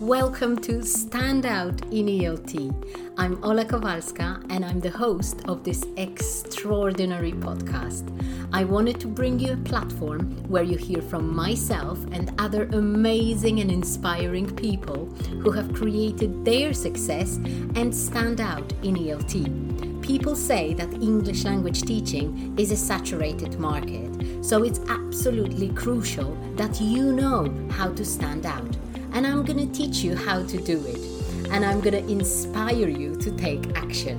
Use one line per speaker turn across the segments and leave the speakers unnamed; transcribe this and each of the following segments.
Welcome to Stand Out in ELT. I'm Ola Kowalska and I'm the host of this extraordinary podcast. I wanted to bring you a platform where you hear from myself and other amazing and inspiring people who have created their success and stand out in ELT. People say that English language teaching is a saturated market, so it's absolutely crucial that you know how to stand out and I'm going to teach you how to do it. And I'm going to inspire you to take action.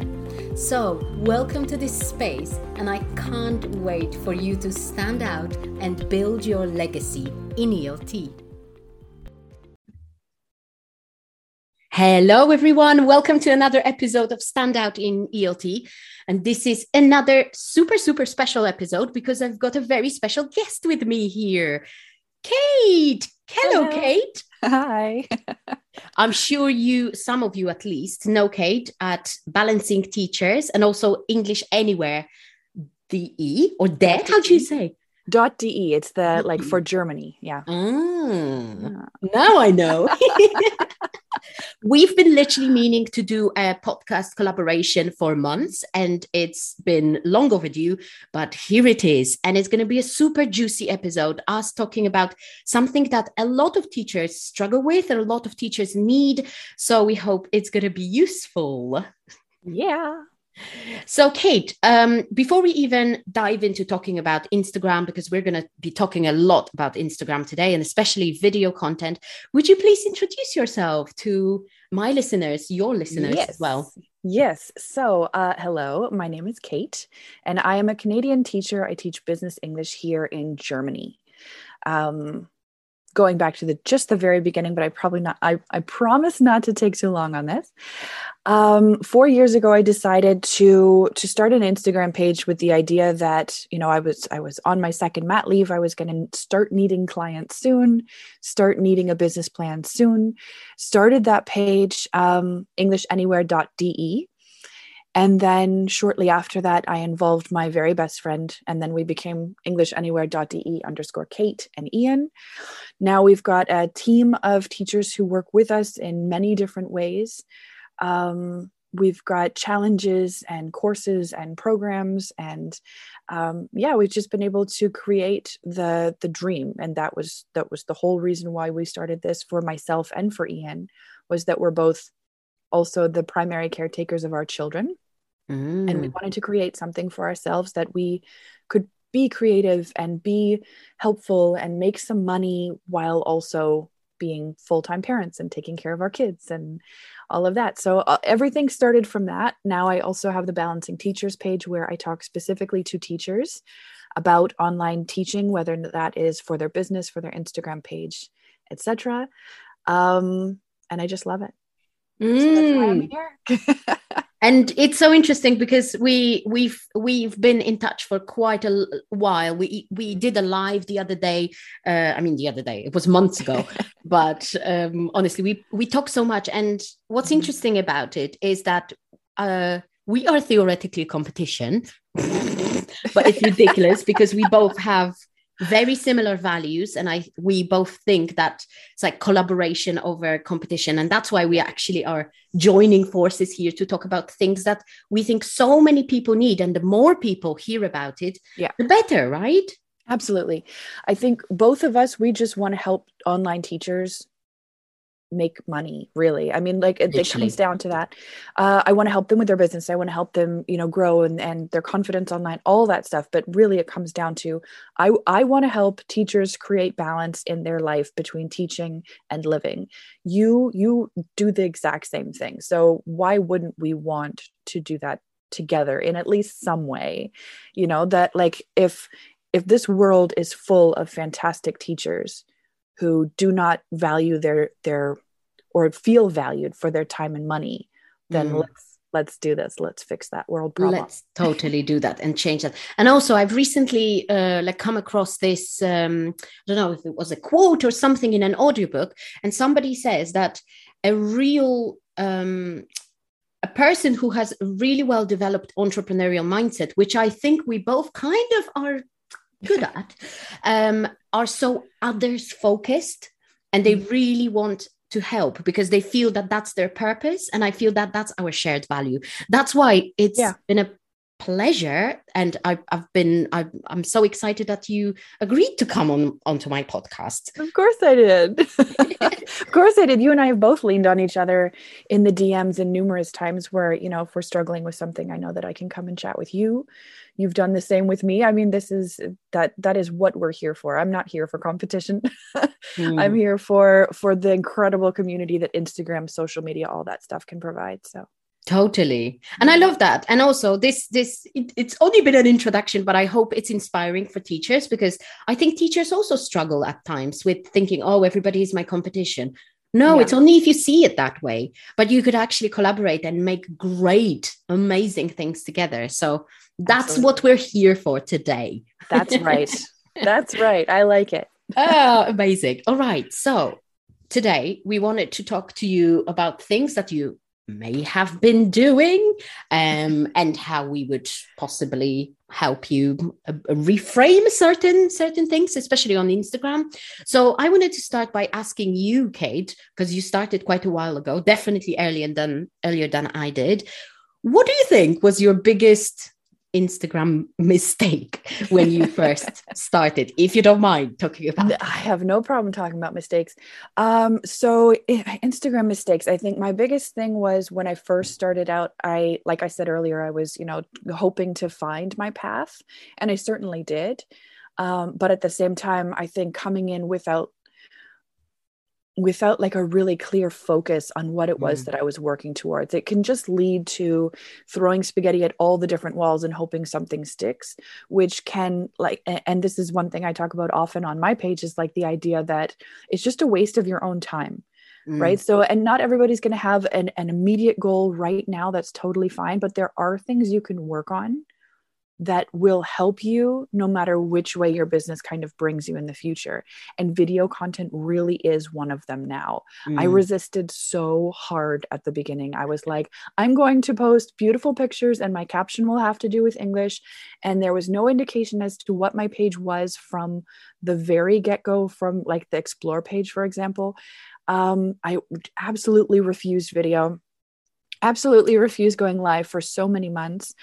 So, welcome to this space, and I can't wait for you to stand out and build your legacy in ELT. Hello, everyone. Welcome to another episode of Stand Out in ELT. And this is another super, super special episode because I've got a very special guest with me here. Kate. Hello, Hello. Kate.
Hi.
I'm sure you, some of you at least, know Kate at Balancing Teachers and also English Anywhere DE or DE. How do you say?
Dot de. It's the like for Germany. Yeah.
Mm. Now I know. We've been literally meaning to do a podcast collaboration for months, and it's been long overdue, but here it is. And it's going to be a super juicy episode, us talking about something that a lot of teachers struggle with and a lot of teachers need. So we hope it's going to be useful.
Yeah.
So, Kate, um, before we even dive into talking about Instagram, because we're going to be talking a lot about Instagram today and especially video content, would you please introduce yourself to my listeners, your listeners
yes.
as well?
Yes. So, uh, hello, my name is Kate, and I am a Canadian teacher. I teach business English here in Germany. Um, going back to the just the very beginning, but I probably not. I I promise not to take too long on this. Um, four years ago, I decided to to start an Instagram page with the idea that you know I was I was on my second mat leave. I was going to start needing clients soon, start needing a business plan soon. Started that page, um, EnglishAnywhere.de and then shortly after that, I involved my very best friend, and then we became EnglishAnywhere.de underscore Kate and Ian. Now we've got a team of teachers who work with us in many different ways. Um, we've got challenges and courses and programs and um, yeah we've just been able to create the the dream and that was that was the whole reason why we started this for myself and for ian was that we're both also the primary caretakers of our children. Mm. And we mm. wanted to create something for ourselves that we could be creative and be helpful and make some money while also being full-time parents and taking care of our kids and all of that. So uh, everything started from that. Now I also have the Balancing Teachers page where I talk specifically to teachers about online teaching, whether that is for their business, for their Instagram page, etc. Um, and I just love it.
Mm. and it's so interesting because we we've we've been in touch for quite a while. We we did a live the other day. Uh, I mean, the other day it was months ago, but um, honestly, we we talk so much. And what's mm-hmm. interesting about it is that uh, we are theoretically competition, but it's ridiculous because we both have very similar values. And i we both think that it's like collaboration over competition. And that's why we actually are joining forces here to talk about things that we think so many people need. And the more people hear about it yeah. the better right?
Absolutely. I think both of us we just want to help online teachers make money really. I mean like it, it comes down to that. Uh, i want to help them with their business. I want to help them you know grow and, and their confidence online all that stuff. But really it comes down to i i want to help teachers create balance in their life between teaching and living. You you do the exact same thing. So why wouldn't we want to do that together in at least some way? You know that like if if this world is full of fantastic teachers who do not value their their or feel valued for their time and money then mm. let's let's do this. Let's fix that world problem.
Let's totally do that and change that. And also i've recently uh, like come across this um i don't know if it was a quote or something in an audiobook and somebody says that a real um a person who has a really well developed entrepreneurial mindset which i think we both kind of are good at um, are so others focused and they mm. really want to help because they feel that that's their purpose and i feel that that's our shared value that's why it's yeah. been a pleasure and I've, I've been i am so excited that you agreed to come on onto my podcast.
Of course i did. Of course i did. You and i have both leaned on each other in the dms in numerous times where you know if we're struggling with something i know that i can come and chat with you. You've done the same with me. I mean this is that that is what we're here for. I'm not here for competition. Mm. i'm here for for the incredible community that instagram social media all that stuff can provide. So
totally. And i love that. And also this this it, it's only been an introduction but i hope it's inspiring for teachers because i think teachers also struggle at times with thinking oh everybody is my competition. No yeah. it's only if you see it that way. But you could actually collaborate and make great amazing things together. So that's Absolutely. what we're here for today.
That's right. That's right. I like it.
Oh amazing. All right. So today we wanted to talk to you about things that you may have been doing um, and how we would possibly help you uh, reframe certain certain things especially on instagram. So i wanted to start by asking you kate because you started quite a while ago definitely earlier than earlier than i did. What do you think was your biggest Instagram mistake when you first started, if you don't mind talking about
I have no problem talking about mistakes. Um, so Instagram mistakes, I think my biggest thing was when I first started out, I like I said earlier, I was, you know, hoping to find my path, and I certainly did. Um, but at the same time, I think coming in without without like a really clear focus on what it was mm. that I was working towards. It can just lead to throwing spaghetti at all the different walls and hoping something sticks, which can like and this is one thing I talk about often on my page is like the idea that it's just a waste of your own time. Mm. Right. So, and not everybody's going to have an, an immediate goal right now. That's totally fine. But there are things you can work on that will help you no matter which way your business kind of brings you in the future. And video content really is one of them now. Mm. I resisted so hard at the beginning. I was like, I'm going to post beautiful pictures and my caption will have to do with English. And there was no indication as to what my page was from the very get go, from like the explore page, for example. Um, I absolutely refused video absolutely refused going live for so many months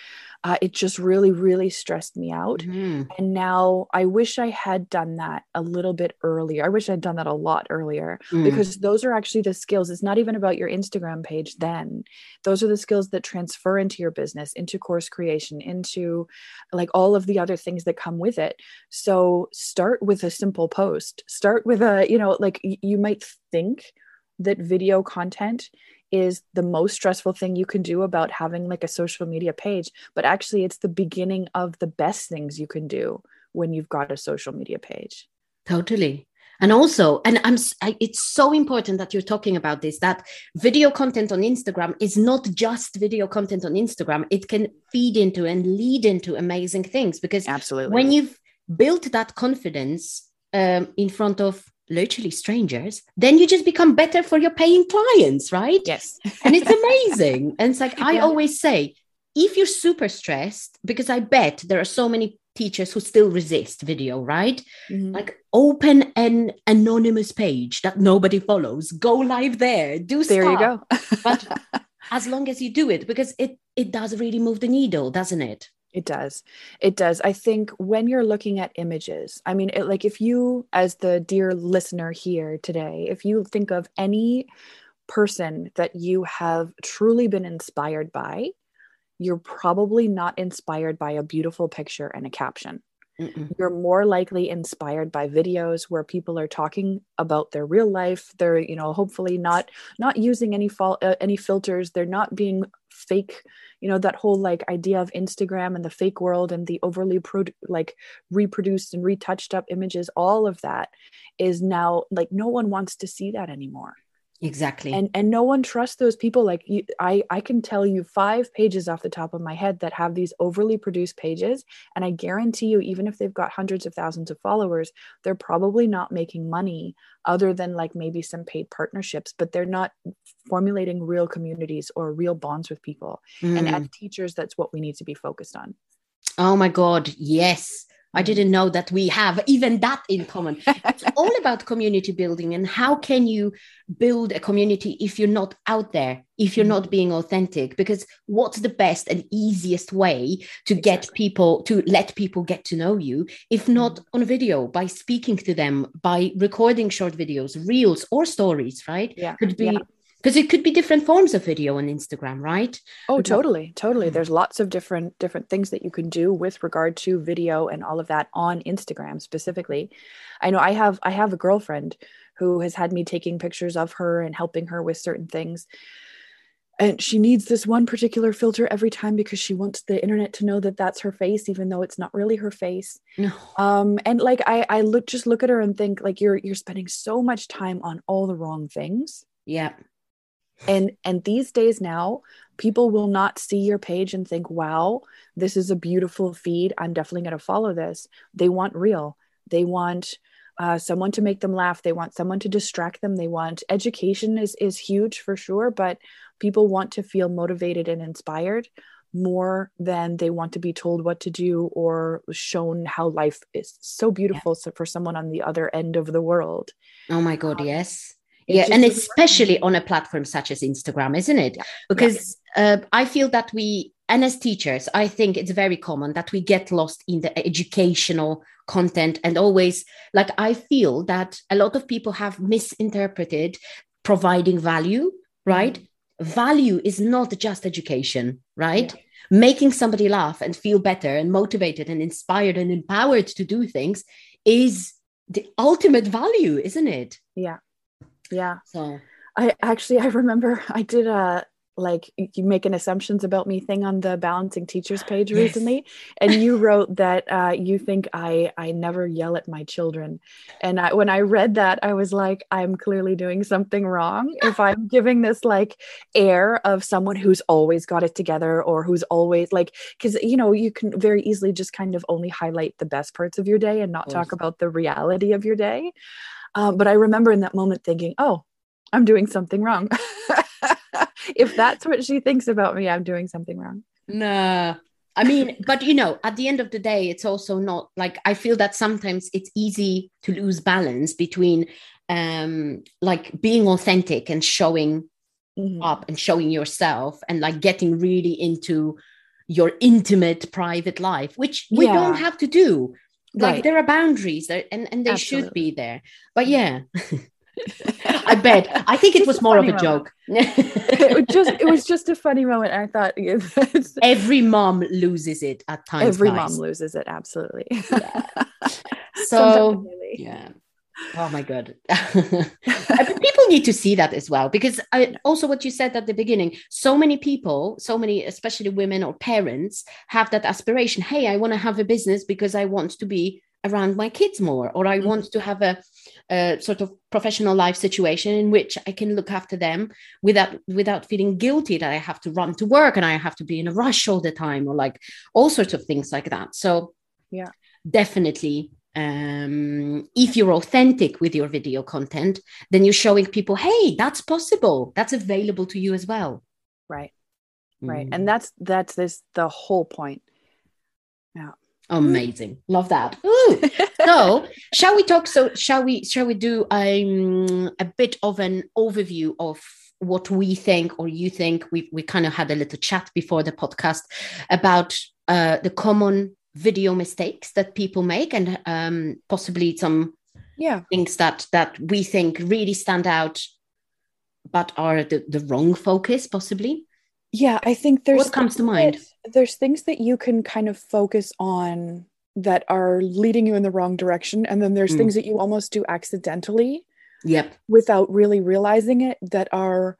uh, it just really, really stressed me out. Mm-hmm. And now I wish I had done that a little bit earlier. I wish I'd done that a lot earlier mm. because those are actually the skills. It's not even about your Instagram page then. Those are the skills that transfer into your business, into course creation, into like all of the other things that come with it. So start with a simple post. Start with a, you know, like you might think that video content is the most stressful thing you can do about having like a social media page but actually it's the beginning of the best things you can do when you've got a social media page.
Totally. And also and i'm I, it's so important that you're talking about this that video content on instagram is not just video content on instagram. It can feed into and lead into amazing things because
absolutely.
when you've built that confidence um, in front of literally strangers, then you just become better for your paying clients, right?
Yes.
and it's amazing. and it's like, I yeah. always say, if you're super stressed, because I bet there are so many teachers who still resist video, right? Mm-hmm. Like open an anonymous page that nobody follows, go live there, do
there
stuff.
you go.
but as long as you do it, because it it does really move the needle, doesn't it?
It does. It does. I think when you're looking at images, I mean, it, like if you, as the dear listener here today, if you think of any person that you have truly been inspired by, you're probably not inspired by a beautiful picture and a caption. Mm-mm. You're more likely inspired by videos where people are talking about their real life. They're, you know, hopefully not not using any fault, uh, any filters. They're not being fake you know that whole like idea of instagram and the fake world and the overly pro like reproduced and retouched up images all of that is now like no one wants to see that anymore
exactly.
And and no one trusts those people like you, i i can tell you five pages off the top of my head that have these overly produced pages and i guarantee you even if they've got hundreds of thousands of followers they're probably not making money other than like maybe some paid partnerships but they're not formulating real communities or real bonds with people. Mm. and as teachers that's what we need to be focused on.
Oh my god yes I didn't know that we have even that in common. it's all about community building and how can you build a community if you're not out there, if you're not being authentic? Because what's the best and easiest way to get people to let people get to know you if not mm-hmm. on video by speaking to them, by recording short videos, reels or stories, right?
Yeah.
Could be
yeah
because it could be different forms of video on instagram right?
Oh totally totally. There's lots of different different things that you can do with regard to video and all of that on instagram specifically. I know i have i have a girlfriend who has had me taking pictures of her and helping her with certain things. And she needs this one particular filter every time because she wants the internet to know that that's her face even though it's not really her face.
No.
um and like i i look just look at her and think like you're you're spending so much time on all the wrong things.
Yeah
and and these days now people will not see your page and think wow this is a beautiful feed. I'm definitely going to follow this. They want real. They want uh, someone to make them laugh. They want someone to distract them. They want education is is huge for sure but people want to feel motivated and inspired more than they want to be told what to do or shown how life is so beautiful yeah. so for someone on the other end of the world.
Oh my god um, yes yeah and especially on a platform such as instagram isn't it? Because uh, i feel that we and as teachers i think it's very common that we get lost in the educational content and always like i feel that a lot of people have misinterpreted providing value right? Mm-hmm. value is not just education right? Yeah. making somebody laugh and feel better and motivated and inspired and empowered to do things is the ultimate value isn't it?
Yeah yeah.
So.
I actually I remember I did a like you making assumptions about me thing on the balancing teachers page yes. recently and you wrote that uh, you think i i never yell at my children. And I, when i read that i was like i'm clearly doing something wrong. If i'm giving this like air of someone who's always got it together or who's always like because you know you can very easily just kind of only highlight the best parts of your day and not talk about the reality of your day um, but I remember in that moment thinking, oh, I'm doing something wrong. if that's what she thinks about me, I'm doing something wrong.
No. I mean, but you know, at the end of the day, it's also not like I feel that sometimes it's easy to lose balance between um like being authentic and showing mm-hmm. up and showing yourself and like getting really into your intimate private life, which we yeah. don't have to do like right. there are boundaries there and, and they Absolutely. should be there but yeah I bet. I think it was more of a moment. joke.
it was just it was just a funny moment. I thought
every mom loses it at times.
Every mom loses it, absolutely.
Yeah. So yeah. Oh my god. people need to see that as well because I, also what you said at the beginning, so many people, so many especially women or parents have that aspiration, hey, I want to have a business because I want to be around my kids more or I mm-hmm. want to have a, a sort of professional life situation in which I can look after them without without feeling guilty that I have to run to work and I have to be in a rush all the time or like all sorts of things like that. So
yeah
definitely um, if you're authentic with your video content, then you're showing people, hey, that's possible. That's available to you as well.
Right. Right. Mm. And that's that's this the whole point. Yeah.
Amazing. Love that. Ooh. so shall we talk? So shall we shall we do um, a bit of an overview of what we think or you think? We we kind of had a little chat before the podcast about uh, the common video mistakes that people make and um, possibly some
yeah.
things that that we think really stand out but are the, the wrong focus possibly?
Yeah i think there's
what comes to mind?
there's things that you can kind of focus on that are leading you in the wrong direction and then there's mm. things that you almost do accidentally
yep.
without really realizing it that are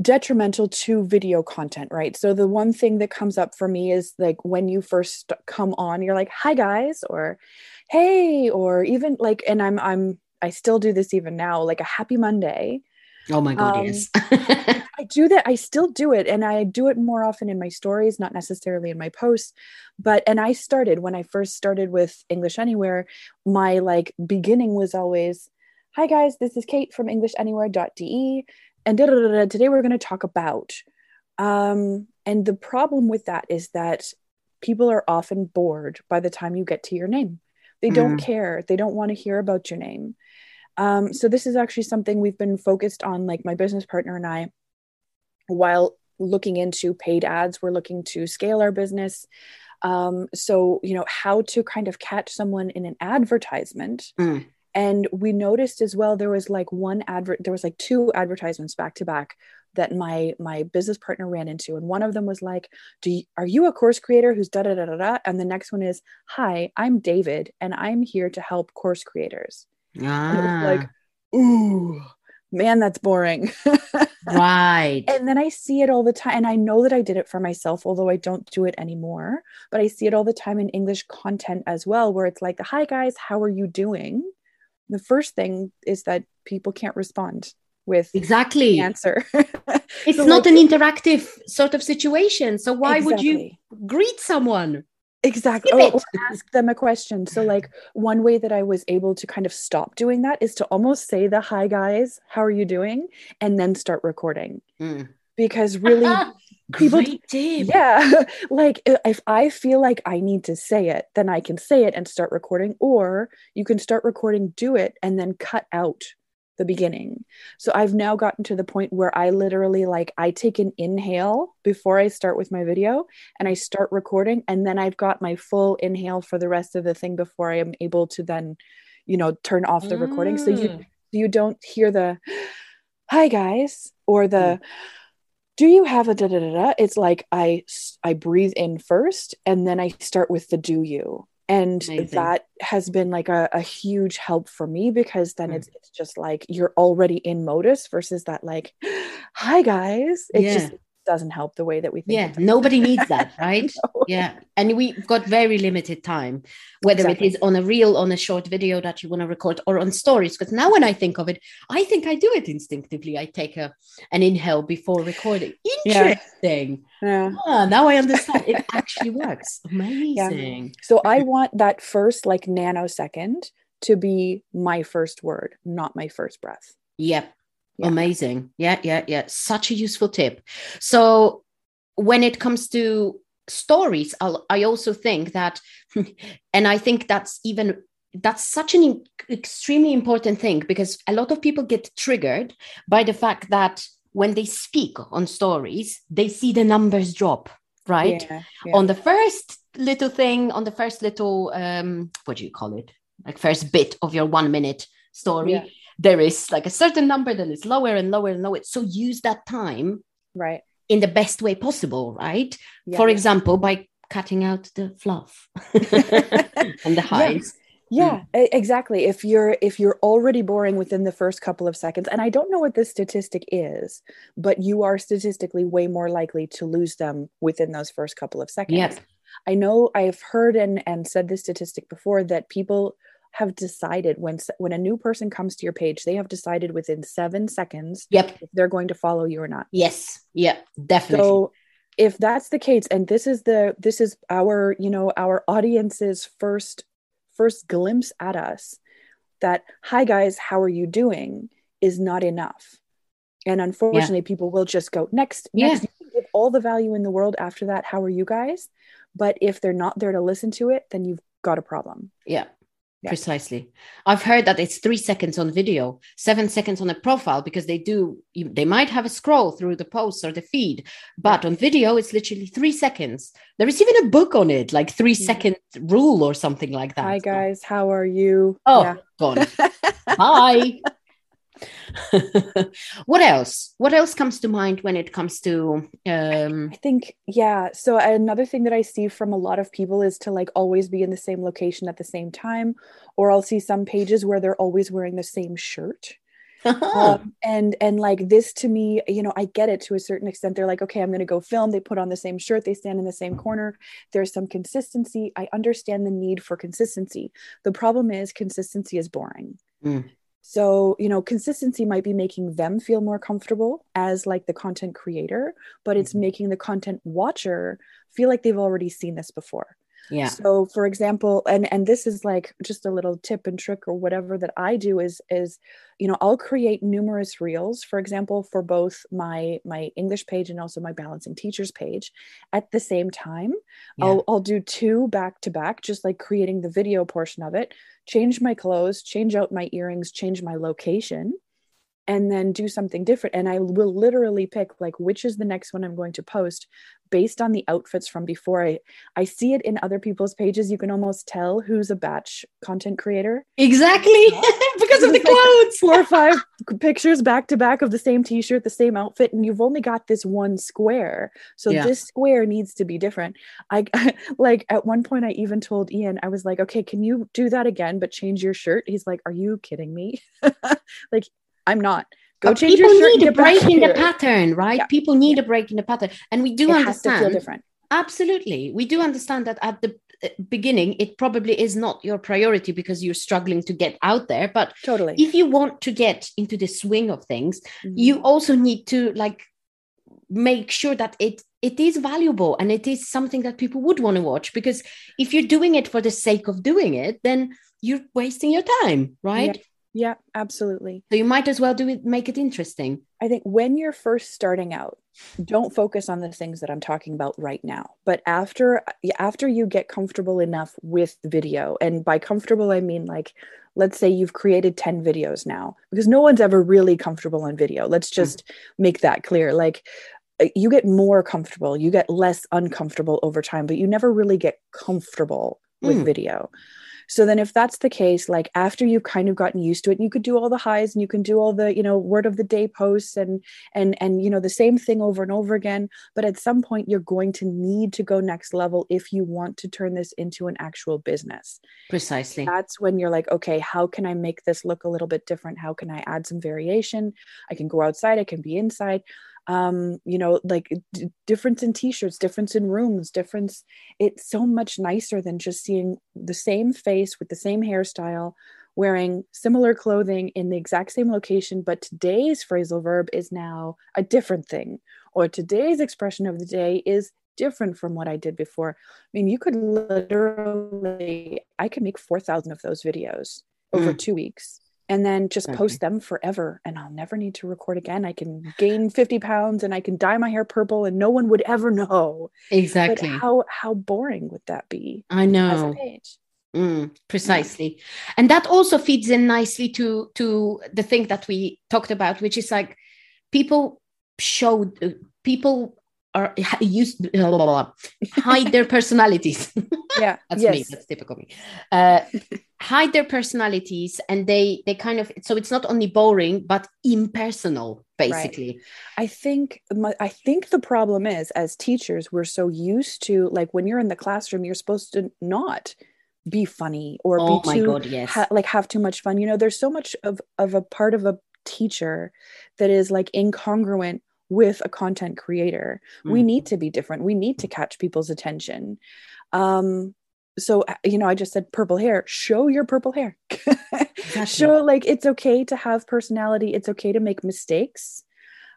detrimental to video content, right? So the one thing that comes up for me is like when you first come on, you're like, "Hi guys," or "Hey," or even like, and I'm I'm I still do this even now, like a Happy Monday.
Oh my god, um, yes.
I do that. I still do it, and I do it more often in my stories, not necessarily in my posts. But and I started when I first started with English Anywhere. My like beginning was always, "Hi guys, this is Kate from EnglishAnywhere.de and da, da, da, today we're going to talk about um, and the problem with that is that people are often bored by the time you get to your name. They don't
Mm.
care. They don't want to hear about your name. Um, so this is actually something we've been focused on, like my business partner and I, while looking into paid ads. We're looking to scale our business. Um, so you know how to kind of catch someone in an advertisement.
Mm.
And we noticed as well there was like one advert, there was like two advertisements back to back that my my business partner ran into. And one of them was like do you, are you a course creator who's da da da da da? And the next one is hi i'm david and i'm here to help course creators. And it was ah. like ooh man that's boring.
Right.
and then i see it all the time and i know that i did it for myself although i don't do it anymore but i see it all the time in english content as well where it's like hi guys how are you doing the first thing is that people can't respond with
exactly.
the answer
It's
So,
not
like-
an interactive sort of situation. So why would you greet someone?
exactly oh, or ask them a question so like one way that i was able to kind of stop doing that is to almost say the hi guys how are you doing and then start recording
Mm.
because really people-
Great tip.
yeah like if i feel like i need to say it then i can say it and start recording or you can start recording do it and then cut out the beginning so i've now gotten to the point where i literally like i take an inhale before i start with my video and i start recording and then i've got my full inhale for the rest of the thing before i am able to then you know turn off the recording so you
Mm.
you don't hear the hi guys or the do you have a da da da da it's like I I breathe in first and then i start with the do you and
Amazing.
that has been like a, a huge help for me because then
Mm.
it's, it's just like you're already in modus versus that like hi guys it
Yeah.
just doesn't help the way that we think
Yeah, nobody needs that, right?
No.
Yeah, and we've got very limited time, whether
Exactly.
it is on a reel, on a short video that you want to record, or on stories. Because now, when I think of it, I think I do it instinctively. I take a an inhale before recording. Interesting.
yeah
Ah, now I understand. It actually works. Amazing.
So I want that first like nanosecond to be my first word, not my first breath.
Yep.
Yeah.
Amazing. Yeah, yeah, yeah. Such a useful tip. So when it comes to stories, I'll, I also think that, and I think that's even that's such an in- extremely important thing because a lot of people get triggered by the fact that when they speak on stories, they see the numbers drop, right?
Yeah, yeah.
On the first little thing, on the first little um, what do you call it? Like first bit of your one minute story. There is like a certain number that is lower and lower and lower. So use that time
right.
in the best way possible, right?
Yeah.
For example, by cutting out the fluff and the highs.
yeah, mm. e- exactly. If you're if you're already boring within the first couple of seconds, and I don't know what this statistic is, but you are statistically way more likely to lose them within those first couple of seconds.
Yep.
I know I've heard and and said this statistic before that people have decided when when a new person comes to your page, they have decided within 7 seconds
Yep.
if they're going to follow you or not.
Yes. Yep. Definitely.
So if that's the case and this is the this is our, you know, our audience's first first glimpse at us that hi guys, how are you doing is not enough. And unfortunately people will just go next
Yeah.
next can give all the value in the world after that how are you guys? But if they're not there to listen to it, then you've got a problem.
yeah.
Yeah.
Precisely. I've heard that it's three seconds on video, seven seconds on a profile because they do, they might have a scroll through the posts or the feed, but on video, it's literally three seconds. There is even a book on it, like three
Yeah.
second rule or something like that.
Hi guys, how are you?
Oh,
Yeah.
gone. Hi. what else? What else comes to mind when it comes to um
I think, yeah. So another thing that I see from a lot of people is to like always be in the same location at the same time, or I'll see some pages where they're always wearing the same shirt. Um, and and like this to me, you know, I get it to a certain extent. They're like, okay, I'm going to go film. They put on the same shirt. They stand in the same corner. There's some consistency. I understand the need for consistency. The problem is consistency is boring.
Mm.
So, you know, consistency might be making them feel more comfortable as like the content creator, but it's
Mhm.
making the content watcher feel like they've already seen this before.
Yeah
so for example and and this is like just a little tip and trick or whatever that i do is is you know i'll create numerous reels for example for both my my english page and also my balancing teachers page at the same time yeah. i'll i'll do two back to back just like creating the video portion of it change my clothes change out my earrings change my location and then do something different and i will literally pick like which is the next one i'm going to post based on the outfits from before. I i see it in other people's pages. You can almost tell who's a batch content creator.
Exactly. Because of the clothes
four or five pictures back to back of the same t-shirt the same outfit and you've only got this one square. So yeah. this square needs to be different. I like at one point i even told ian i was like okay can you do that again but change your shirt? He's like are you kidding me? Like I'm not.
Go but change people need a break in the pattern, right? Yeah. People need yeah. a break in the pattern, and we do it understand.
different.
Absolutely, we do understand that at the uh, beginning it probably is not your priority because you're struggling to get out there but
totally
if you want to get into the swing of things mm-hmm. you also need to like make sure that it it is valuable and it is something that people would want to watch because if you're doing it for the sake of doing it then you're wasting your time right
yeah. Yeah, absolutely.
So you might as well do it, make it interesting.
I think when you're first starting out, don't focus on the things that I'm talking about right now. But after after you get comfortable enough with video, and by comfortable I mean like let's say you've created 10 videos now because no one's ever really comfortable on video. Let's hmm. just mm. make that clear. Like uh, you get more comfortable, you get less uncomfortable over time, but you never really get comfortable with mm. video. So then if that's the case, like after you've kind of gotten used to it, and you could do all the highs and you can do all the, you know, word of the day posts and and and you know the same thing over and over again. But at some point you're going to need to go next level if you want to turn this into an actual business.
Precisely.
That's when you're like, okay, how can I make this look a little bit different? How can I add some variation? I can go outside, I can be inside um you know like d- difference in t-shirts difference in rooms difference it's so much nicer than just seeing the same face with the same hairstyle wearing similar clothing in the exact same location but today's phrasal verb is now a different thing or today's expression of the day is different from what I did before. I mean, you could literally, I could make 4,000 of those videos over mm. two weeks and then just okay. post them forever and I'll never need to record again. I can gain 50 pounds and I can dye my hair purple and no one would ever know.
Exactly.
But how how boring would that be?
I know. Mm, precisely. Yeah. And that also feeds in nicely to to the thing that we talked about, which is like people show people are used blah, blah, blah, hide their personalities.
Yeah,
that's yes. me. That's typical me. Uh, hide their personalities, and they they kind of so it's not only boring but impersonal, basically.
Right. I think my, I think the problem is as teachers we're so used to like when you're in the classroom you're supposed to not be funny or oh be too God, yes. ha- like have too much fun. You know, there's so much of of a part of a teacher that is like incongruent with a content creator. Mm. We need to be different. We need to catch people's attention. Um, so uh, you know, I just said purple hair. Show your purple hair. exactly. Show like it's okay to have personality. It's okay to make mistakes.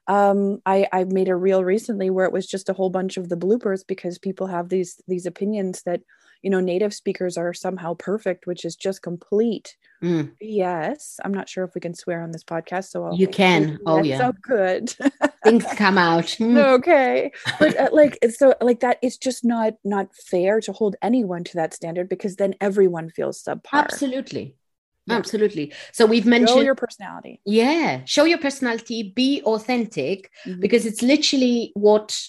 Um, I I made a reel recently where it was just a whole bunch of the bloopers because people have these these opinions that you know native speakers are somehow perfect which is just complete mm. yes i'm not sure if we can swear on this podcast so
I'll you can oh yeah
so good
things come out
mm. okay but uh, like so like that it's just not not fair to hold anyone to that standard because then everyone feels subpar
absolutely yeah. Absolutely. So we've mentioned
show your personality.
Yeah, show your personality, be authentic, mm-hmm. because it's literally what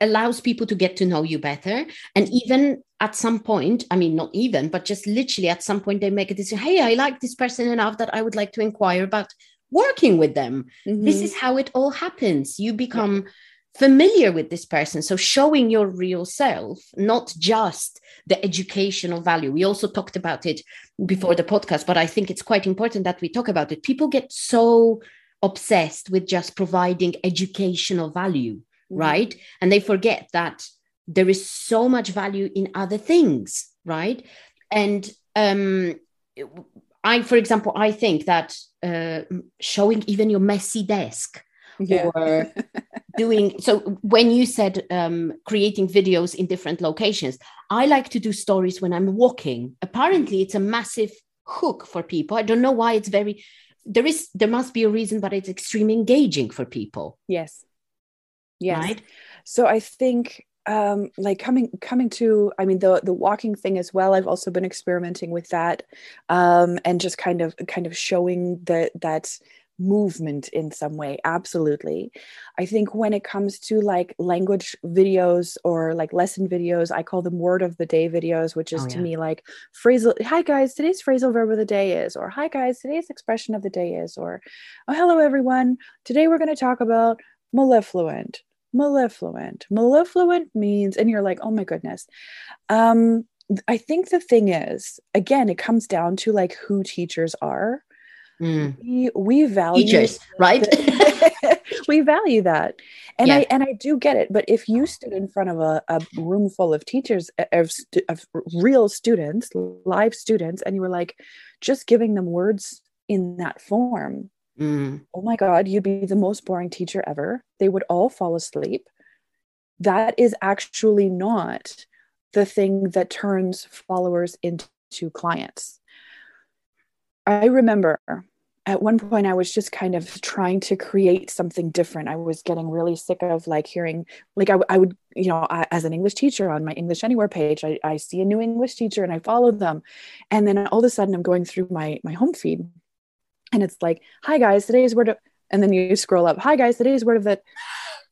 allows people to get to know you better. And even at some point i mean not even but just literally at some point they make a decision hey i like this person enough that i would like to inquire about working with them. Mm-hmm. this is how it all happens. You become yeah. familiar with this person. So showing your real self not just the educational value. We also talked about it before the podcast but i think it's quite important that we talk about it. People get so obsessed with just providing educational value Mm-hmm. right? And they forget that there is so much value in other things, right? And um, I, for example, I think that uh, showing even your messy desk yeah. or
doing so when you said um, creating videos in different locations i like to do stories when i'm walking apparently it's a massive hook for people i don't know why it's very there is there must be a reason but it's extremely engaging for people
yes yes.
right?
So i think um like coming coming to i mean the the walking thing as well i've also been experimenting with that um and just kind of kind of showing that that movement in some way absolutely. I think when it comes to like language videos or like lesson videos i call them word of the day videos which is oh, yeah. to me like phrasal hi guys today's phrasal verb of the day is or hi guys today's expression of the day is or oh hello everyone. Today we're going to talk about mellifluent mellifluent. Mellifluent means, and you're like, oh my goodness. Um, I think the thing is, again, it comes down to like who teachers are. Mm. We, we value
teachers, right?
we value that, and yeah. I and I do get it. But if you stood in front of a, a room full of teachers of, of real students, live students, and you were like, just giving them words in that form, Mm. Oh my God, you'd be the most boring teacher ever. They would all fall asleep. That is actually not the thing that turns followers into clients. I remember at one point I was just kind of trying to create something different. I was getting really sick of like hearing, like I, I would, you know, I, as an English teacher on my English Anywhere page, I, I see a new English teacher and I follow them. And then all of a sudden I'm going through my, my home feed and it's like, hi guys, today's word of, and then you scroll up, hi guys, today's word of it.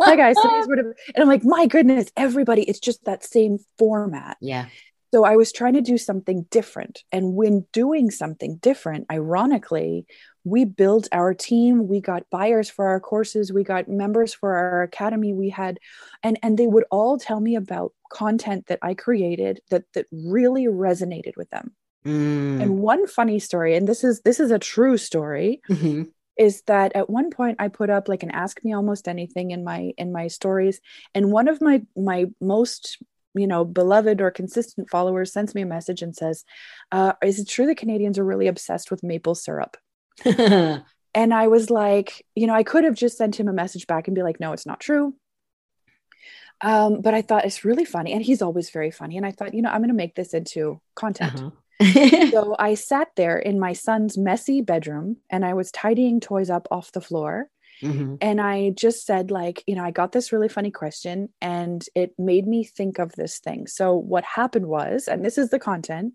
Hi guys, today's word of, and I'm like, my goodness, everybody, it's just that same format.
Yeah.
So I was trying to do something different. And when doing something different, ironically, we built our team, we got buyers for our courses, we got members for our academy, we had and and they would all tell me about content that I created that that really resonated with them. Mm. And one funny story, and this is this is a true story, mm-hmm. is that at one point I put up like an ask me almost anything in my in my stories, and one of my my most you know beloved or consistent followers sends me a message and says, uh, "Is it true that Canadians are really obsessed with maple syrup?" and I was like, you know, I could have just sent him a message back and be like, "No, it's not true." Um, but I thought it's really funny, and he's always very funny. And I thought, you know, I'm going to make this into content. Uh-huh. so I sat there in my son's messy bedroom and I was tidying toys up off the floor. Mm-hmm. And I just said, like, you know, I got this really funny question and it made me think of this thing. So, what happened was, and this is the content,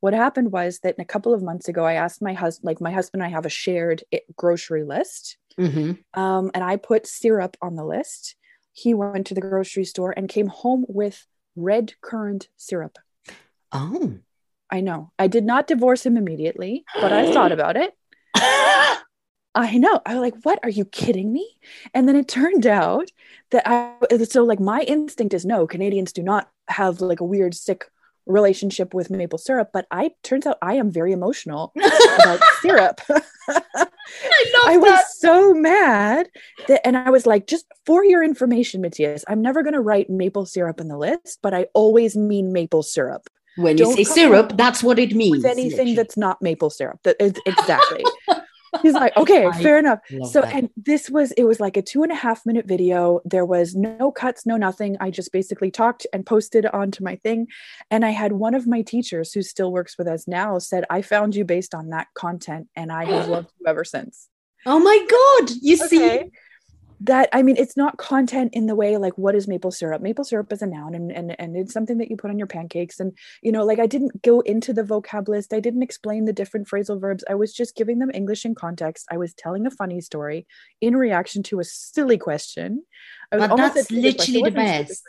what happened was that a couple of months ago, I asked my husband, like, my husband and I have a shared eh, grocery list. Mm-hmm. Um, and I put syrup on the list. He went to the grocery store and came home with red currant syrup.
Oh.
I know. I did not divorce him immediately, but I thought about it. I know. I was like, what? Are you kidding me? And then it turned out that I, so like my instinct is no, Canadians do not have like a weird, sick relationship with maple syrup, but I turns out I am very emotional about syrup. I, I was so mad that, and I was like, just for your information, Matthias, I'm never going to write maple syrup in the list, but I always mean maple syrup
when you say syrup, that's what it means.
anything literally. that's not maple syrup. That is exactly. He's like, okay, I fair enough. So, that. and this was, it was like a two and a half minute video. There was no cuts, no nothing. I just basically talked and posted onto my thing. And I had one of my teachers who still works with us now said, I found you based on that content and I have loved you ever since.
Oh my God. You okay. see?
That i mean it's not content in the way like what is maple syrup? Maple syrup is a noun and, and and it's something that you put on your pancakes and you know like i didn't go into the vocab list. I didn't explain the different phrasal verbs. I was just giving them english in context. I was telling a funny story in reaction to a silly question.
But that's literally the best.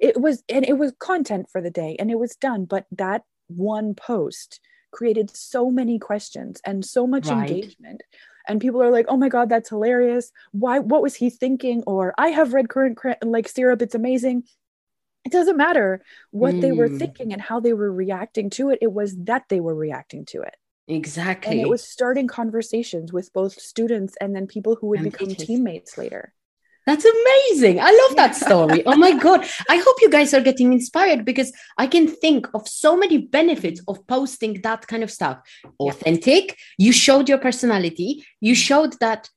it was and it was content for the day and it was done but that one post created so many questions and so much right. engagement and people are like oh my god that's hilarious. Why what was he thinking? Or i have red currant like syrup it's amazing. It doesn't matter what mm. they were mm. thinking and how they were reacting to it it was that they were reacting to it.
Exactly
and it was starting conversations with both students and then people who would and become teammates later
that's amazing. I love that story. oh my God. I hope you guys are getting inspired because I can think of so many benefits of posting that kind of stuff. Authentic. You showed your personality. You showed that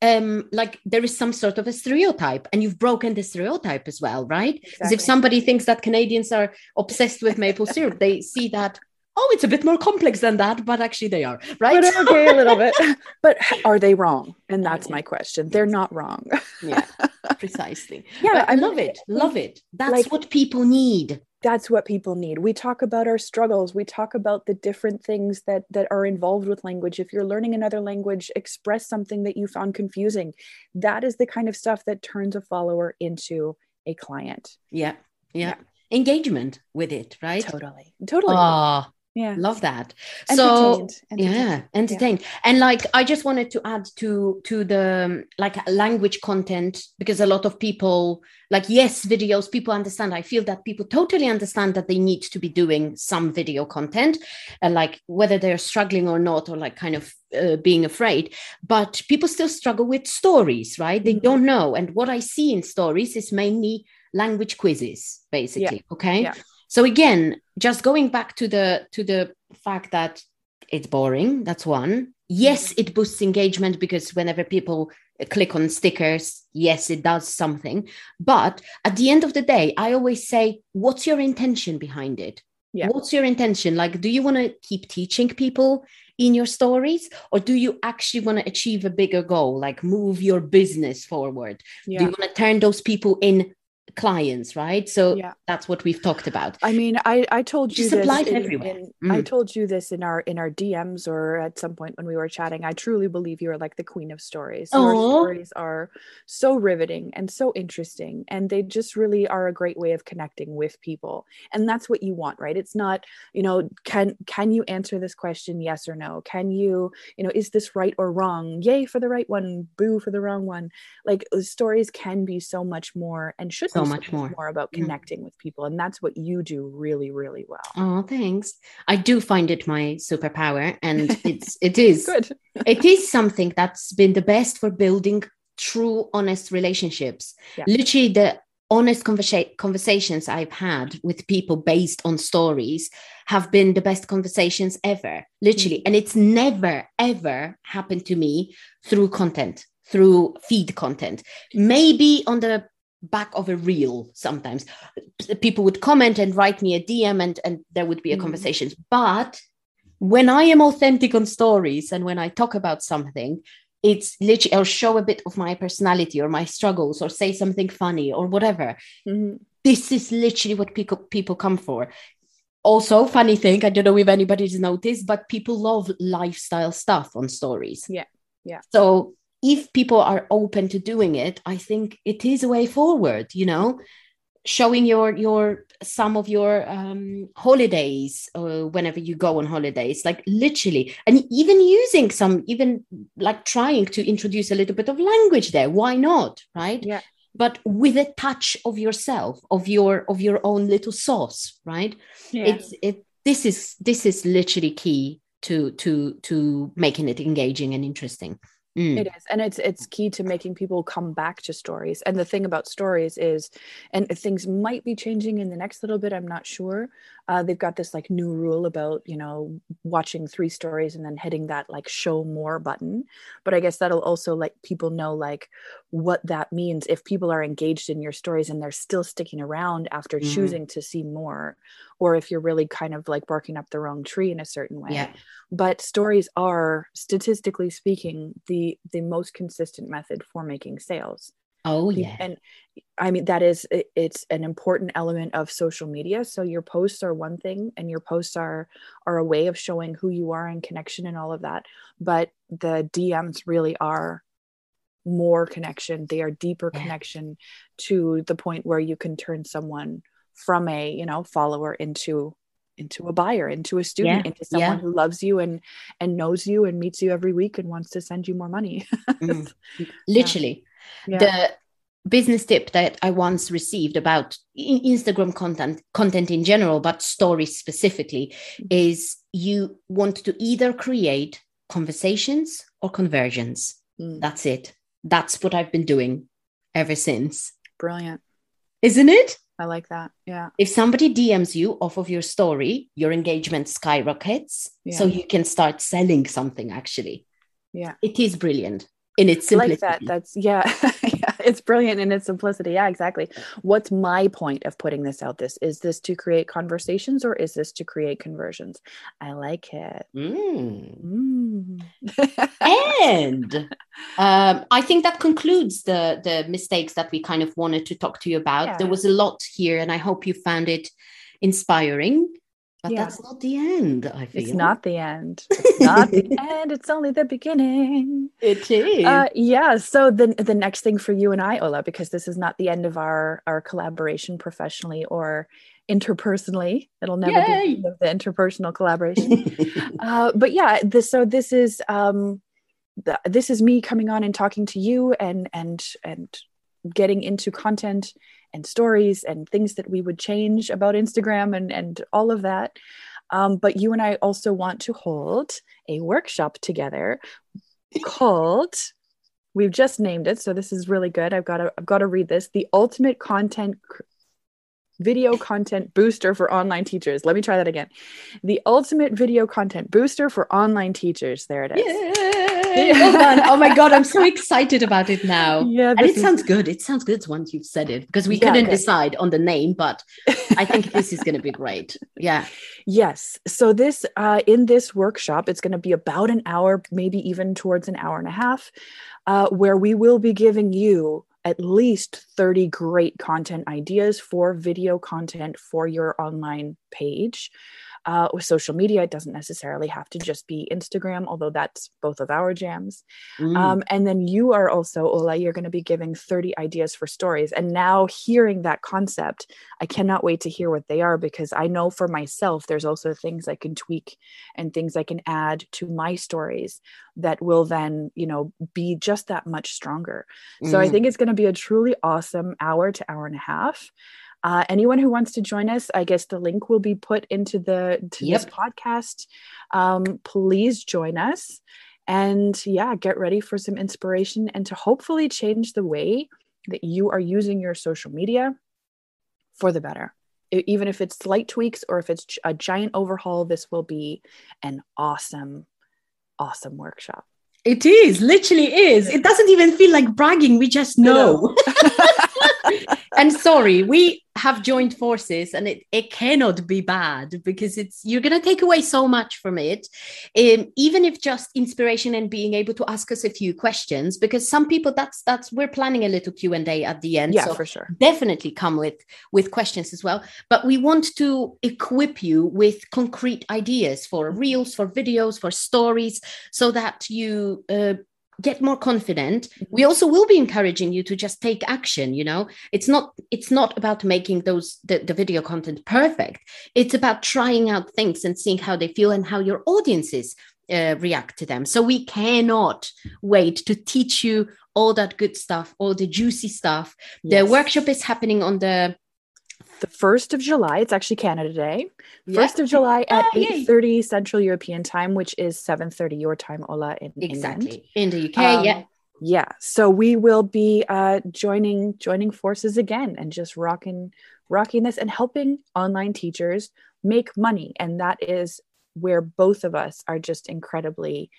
um like there is some sort of a stereotype and you've broken the stereotype as well right because
Exactly.
if somebody thinks that canadians are obsessed with maple syrup they see that oh it's a bit more complex than that but actually they are right
But okay, a little bit. But are they wrong? And that's my question. They're not wrong.
yeah precisely
Yeah,
i love it love it that's
like-
what people need
That's what people need. We talk about our struggles. We talk about the different things that that are involved with language. If you're learning another language, express something that you found confusing. That is the kind of stuff that turns a follower into a client.
yeah yeah, engagement with it right
Totally. Totally.
oh
yeah.
love that so
Entertained. Entertained.
yeah entertained and like i just wanted to add to to the like language content because a lot of people like yes videos people understand i feel that people totally understand that they need to be doing some video content uh, like whether they're struggling or not or like kind of uh, being afraid but people still struggle with stories right they
Mhm.
don't know and what i see in stories is mainly language quizzes basically okay
Yeah.
So again just going back to the to the fact that it's boring that's one. Yes mm-hmm. it boosts engagement because whenever people click on stickers yes it does something. But at the end of the day i always say what's your intention behind it?
Yeah.
what's your intention? Like do you want to keep teaching people in your stories or do you actually want to achieve a bigger goal like move your business forward? Do you want to turn those people in clients right so
Yeah.
that's what we've talked about
I mean, I I told you this in-
everywhere.
in-
Mm.
I told you this in our in our DMs or at some point when we were chatting. I truly believe you are like the queen of stories. Your stories are so riveting and so interesting, and they just really are a great way of connecting with people. And that's what you want, right? It's not, you know, can can you answer this question, yes or no? Can you, you know, is this right or wrong? Yay for the right one, boo for the wrong one. Like uh, stories can be so much more and should
So much more.
more about
Mm.
connecting with people and that's what you do really really well
Oh, thanks. I do find it my superpower, and it's it is
good
it is something that's been the best for building true, honest relationships.
Yeah.
Literally, the honest conversa- conversations I've had with people based on stories have been the best conversations ever. Literally, and it's never ever happened to me through content, through feed content. Maybe on the back of a reel sometimes people would comment and write me a dm and and there would be a
Mhm.
conversation but when i am authentic on stories and when i talk about something it's literally i'll show a bit of my personality or my struggles or say something funny or whatever
Mhm.
this is literally what people people come for also funny thing i don't know if anybody's noticed but people love lifestyle stuff on stories
Yeah, yeah.
so if people are open to doing it i think it is a way forward you know showing your your some of your um holidays uh, whenever you go on holidays like literally and even using some even like trying to introduce a little bit of language there why not right?
Yeah.
but with a touch of yourself of your of your own little sauce right?
Yeah.
It's it this is this is literally key to to to making it engaging and interesting Mm.
It is, and it's it's key to making people come back to stories. And the thing about stories is, and things might be changing in the next little bit. I'm not sure. Uh, they've got this like new rule about you know watching three stories and then hitting that like show more button. But I guess that'll also let people know like what that means if people are engaged in your stories and they're still sticking around after
Mhm.
choosing to see more, or if you're really kind of like barking up the wrong tree in a certain way
yeah
but stories are statistically speaking the the most consistent method for making sales
oh yeah.
and i mean that is it- it's an important element of social media. So your posts are one thing and your posts are are a way of showing who you are and connection and all of that. But the dms really are more connection. They are deeper
Yeah.
connection to the point where you can turn someone from a you know follower into into a buyer into a student
Yeah,
into someone
yeah.
who loves you and and knows you and meets you every week and wants to send you more money.
Mm. literally
Yeah.
the business tip that i once received about instagram content content in general but stories specifically is you want to either create conversations or conversions
Mm,
that's it that's what i've been doing ever since
brilliant
isn't it
i like that yeah
if somebody DMs you off of your story, your engagement skyrockets. So you can start selling something actually.
Yeah.
It is brilliant. In its simplicity.
like that that's yeah yeah it's brilliant in its simplicity yeah exactly what's my point of putting this out this is this to create conversations or is this to create conversions i like it
Mm.
Mm.
and um, I think that concludes the the mistakes that we kind of wanted to talk to you about. There was a lot here, and I hope you found it inspiring. But
Yeah.
that's not the end. I feel.
it's not the end. It's not the end. It's only the beginning.
It is.
uh, yeah. So the the next thing for you and i ola because this is not the end of our our collaboration professionally or interpersonally. It'll never be the end of the interpersonal collaboration. Uh, but yeah this so this is um the, this is me coming on and talking to you and and and getting into content and stories and things that we would change about instagram and and all of that. Um, but you and i also want to hold a workshop together called we've just named it so this is really good. I've got to i've got to read this the ultimate content cr- video content booster for online teachers. Let me try that again. The ultimate video content booster for online teachers. There it is!
Well done. Oh my god, I'm so excited about it now.
yeah
And it
is-
sounds good. It sounds good once you've said it because we
Yeah,
couldn't
good.
decide on the name, but I think this is going to be great. Yeah.
Yes. So this uh, in this workshop, it's going to be about an hour, maybe even towards an hour and a half, uh, where we will be giving you at least 30 great content ideas for video content for your online page. Uh, with social media, it doesn't necessarily have to just be Instagram, although that's both of our jams.
Mm.
Um, and then you are also, Ola, you're going to be giving 30 ideas for stories. And now hearing that concept, I cannot wait to hear what they are because I know for myself, there's also things I can tweak and things I can add to my stories that will then, you know, be just that much stronger. So I
Mm.
think it's going to be a truly awesome hour to hour and a half. Uh, anyone who wants to join us, I guess the link will be put into the to this podcast. Um, please join us, and yeah, get ready for some inspiration and to hopefully change the way that you are using your social media for the better. Even if it's slight tweaks or if it's a giant overhaul, this will be an awesome, awesome workshop.
It is, literally is. It doesn't even feel like bragging. We just know. and sorry, we have joined forces and it, it cannot be bad because it's you're going to take away so much from it. Um, even if just inspiration and being able to ask us a few questions, because some people that's that's we're planning a little Q&A at the end.
yeah,
so
for sure.
definitely come with with questions as well but we want to equip you with concrete ideas for reels for videos for stories so that you uh, get more confident. We also will be encouraging you to just take action you know? It's not it's not about making those the, the video content perfect. It's about trying out things and seeing how they feel and how your audiences uh, react to them. So we cannot wait to teach you all that good stuff all the juicy stuff. The workshop is happening on the
the 1st of July. It's actually Canada Day.
Yeah.
1st of July at
Ah,
8.30 Central European time, which is 7.30 your time, Ola, in England.
exactly in the UK.
Um,
yeah,
Yeah. So we will be uh, joining joining forces again and just rocking rocking this and helping online teachers make money. And that is where both of us are just incredibly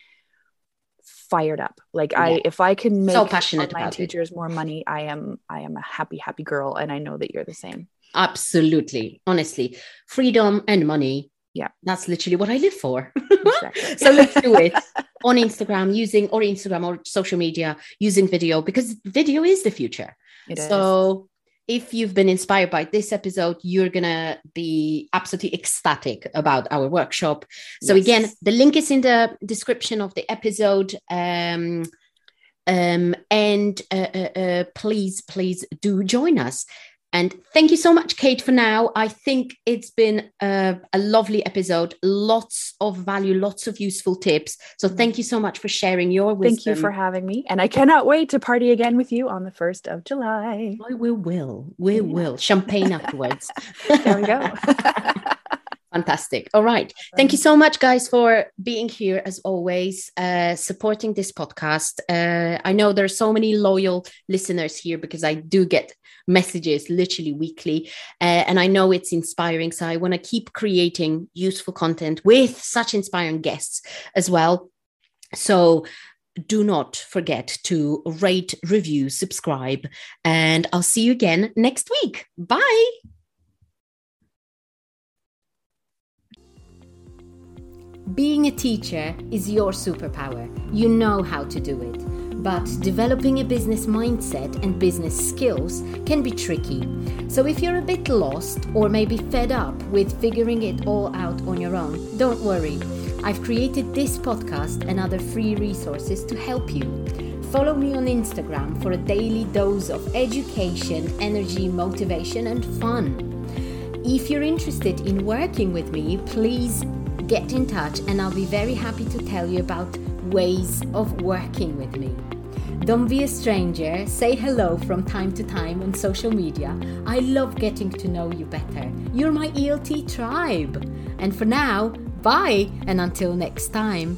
fired up. Like I if I can make
So passionate
online
about it.
teachers more money, I am I am a happy, happy girl. And I know that you're the same.
Absolutely. Honestly, freedom and money.
Yeah.
that's literally what I live for.
Exactly.
so let's do it on Instagram, using or Instagram or social media, using video because video is the future.
It is.
so if you've been inspired by this episode, you're gonna be absolutely ecstatic about our workshop. So
Yes.
again, the link is in the description of the episode. Um, um, and uh, uh, uh, please, please do join us. And thank you so much, Kate, for now. I think it's been a, a lovely episode, lots of value, lots of useful tips. So mm-hmm. thank you so much for sharing your wisdom.
Thank you for having me. And I cannot wait to party again with you on the 1st of July.
I will, will, we will. Champagne afterwards.
There we go.
Fantastic. All right. Thank you so much, guys, for being here as always, uh, supporting this podcast. Uh, I know there are so many loyal listeners here because I do get messages literally weekly. Uh, and I know it's inspiring. So I want to keep creating useful content with such inspiring guests as well. So
do not forget to rate, review, subscribe, and I'll see you again next week. Bye.
Being a teacher is your superpower. You know how to do it. But developing a business mindset and business skills can be tricky. So if you're a bit lost or maybe fed up with figuring it all out on your own, don't worry. I've created this podcast and other free resources to help you. Follow me on Instagram for a daily dose of education, energy, motivation, and fun. If you're interested in working with me, please get in touch and I'll be very happy to tell you about ways of working with me. Don't be a stranger, say hello from time to time on social media. I love getting to know you better. You're my ELT tribe. And for now, bye and until next time.